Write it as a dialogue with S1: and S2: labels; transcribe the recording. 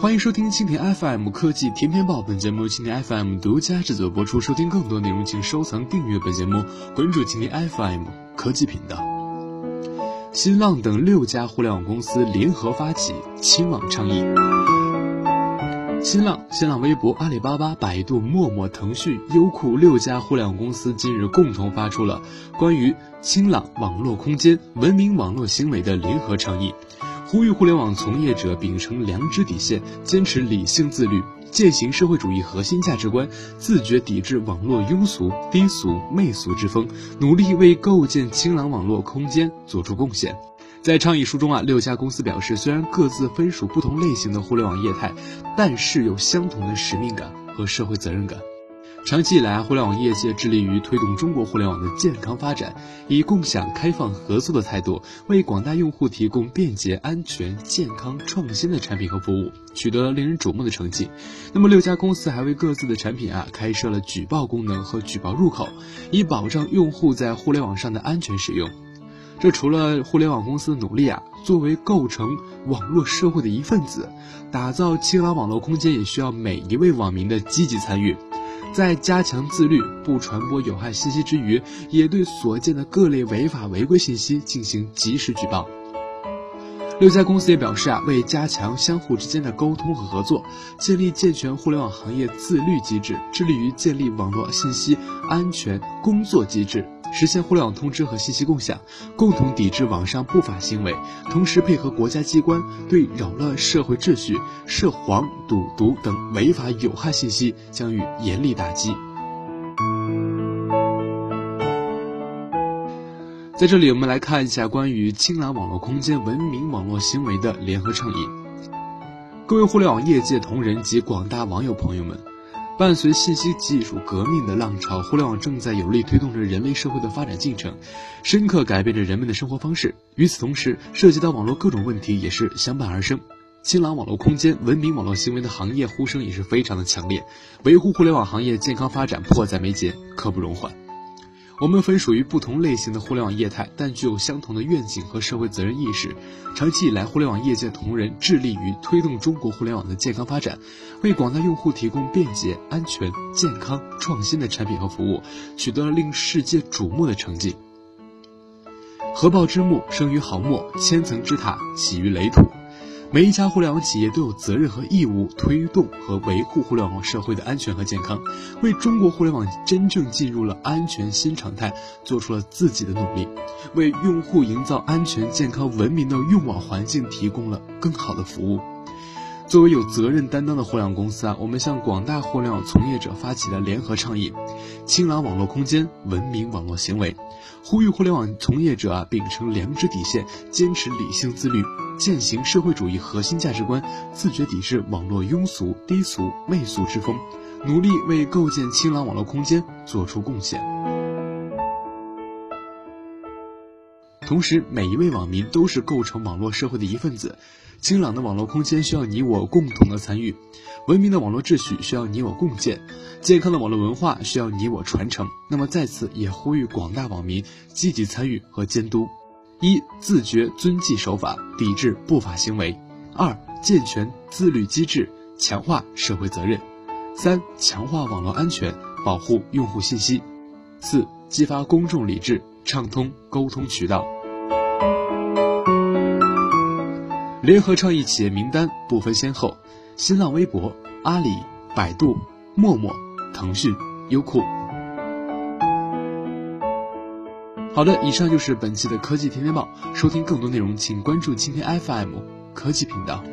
S1: 欢迎收听蜻蜓 FM 科技天天报，本节目由蜻蜓 FM 独家制作播出。收听更多内容，请收藏订阅本节目，关注蜻蜓 FM 科技频道。新浪等六家互联网公司联合发起清网倡议。新浪、新浪微博、阿里巴巴、百度、陌陌、腾讯、优酷六家互联网公司近日共同发出了关于清朗网络空间、文明网络行为的联合倡议。呼吁互联网从业者秉承良知底线，坚持理性自律，践行社会主义核心价值观，自觉抵制网络庸俗、低俗、媚俗之风，努力为构建清朗网络空间做出贡献。在倡议书中啊，六家公司表示，虽然各自分属不同类型的互联网业态，但是有相同的使命感和社会责任感。长期以来，互联网业界致力于推动中国互联网的健康发展，以共享、开放、合作的态度，为广大用户提供便捷、安全、健康、创新的产品和服务，取得了令人瞩目的成绩。那么，六家公司还为各自的产品啊开设了举报功能和举报入口，以保障用户在互联网上的安全使用。这除了互联网公司的努力啊，作为构成网络社会的一份子，打造清朗网络空间，也需要每一位网民的积极参与。在加强自律、不传播有害信息之余，也对所见的各类违法违规信息进行及时举报。六家公司也表示啊，为加强相互之间的沟通和合作，建立健全互联网行业自律机制，致力于建立网络信息安全工作机制。实现互联网通知和信息共享，共同抵制网上不法行为，同时配合国家机关对扰乱社会秩序、涉黄、赌毒等违法有害信息将予严厉打击。在这里，我们来看一下关于清朗网络空间、文明网络行为的联合倡议。各位互联网业界同仁及广大网友朋友们。伴随信息技术革命的浪潮，互联网正在有力推动着人类社会的发展进程，深刻改变着人们的生活方式。与此同时，涉及到网络各种问题也是相伴而生。新浪网络空间、文明网络行为的行业呼声也是非常的强烈，维护互联网行业健康发展迫在眉睫，刻不容缓。我们分属于不同类型的互联网业态，但具有相同的愿景和社会责任意识。长期以来，互联网业界同仁致力于推动中国互联网的健康发展，为广大用户提供便捷、安全、健康、创新的产品和服务，取得了令世界瞩目的成绩。合抱之木，生于毫末；千层之塔，起于垒土。每一家互联网企业都有责任和义务推动和维护互联网社会的安全和健康，为中国互联网真正进入了安全新常态做出了自己的努力，为用户营造安全、健康、文明的用网环境提供了更好的服务。作为有责任担当的互联网公司啊，我们向广大互联网从业者发起了联合倡议：清朗网络空间，文明网络行为，呼吁互联网从业者啊秉承良知底线，坚持理性自律，践行社会主义核心价值观，自觉抵制网络庸俗、低俗、媚俗之风，努力为构建清朗网络空间做出贡献。同时，每一位网民都是构成网络社会的一份子。清朗的网络空间需要你我共同的参与，文明的网络秩序需要你我共建，健康的网络文化需要你我传承。那么在此也呼吁广大网民积极参与和监督：一、自觉遵纪守法，抵制不法行为；二、健全自律机制，强化社会责任；三、强化网络安全，保护用户信息；四、激发公众理智，畅通沟通渠道。联合创意企业名单不分先后：新浪微博、阿里、百度、陌陌、腾讯、优酷。好的，以上就是本期的科技天天报。收听更多内容，请关注今天 FM 科技频道。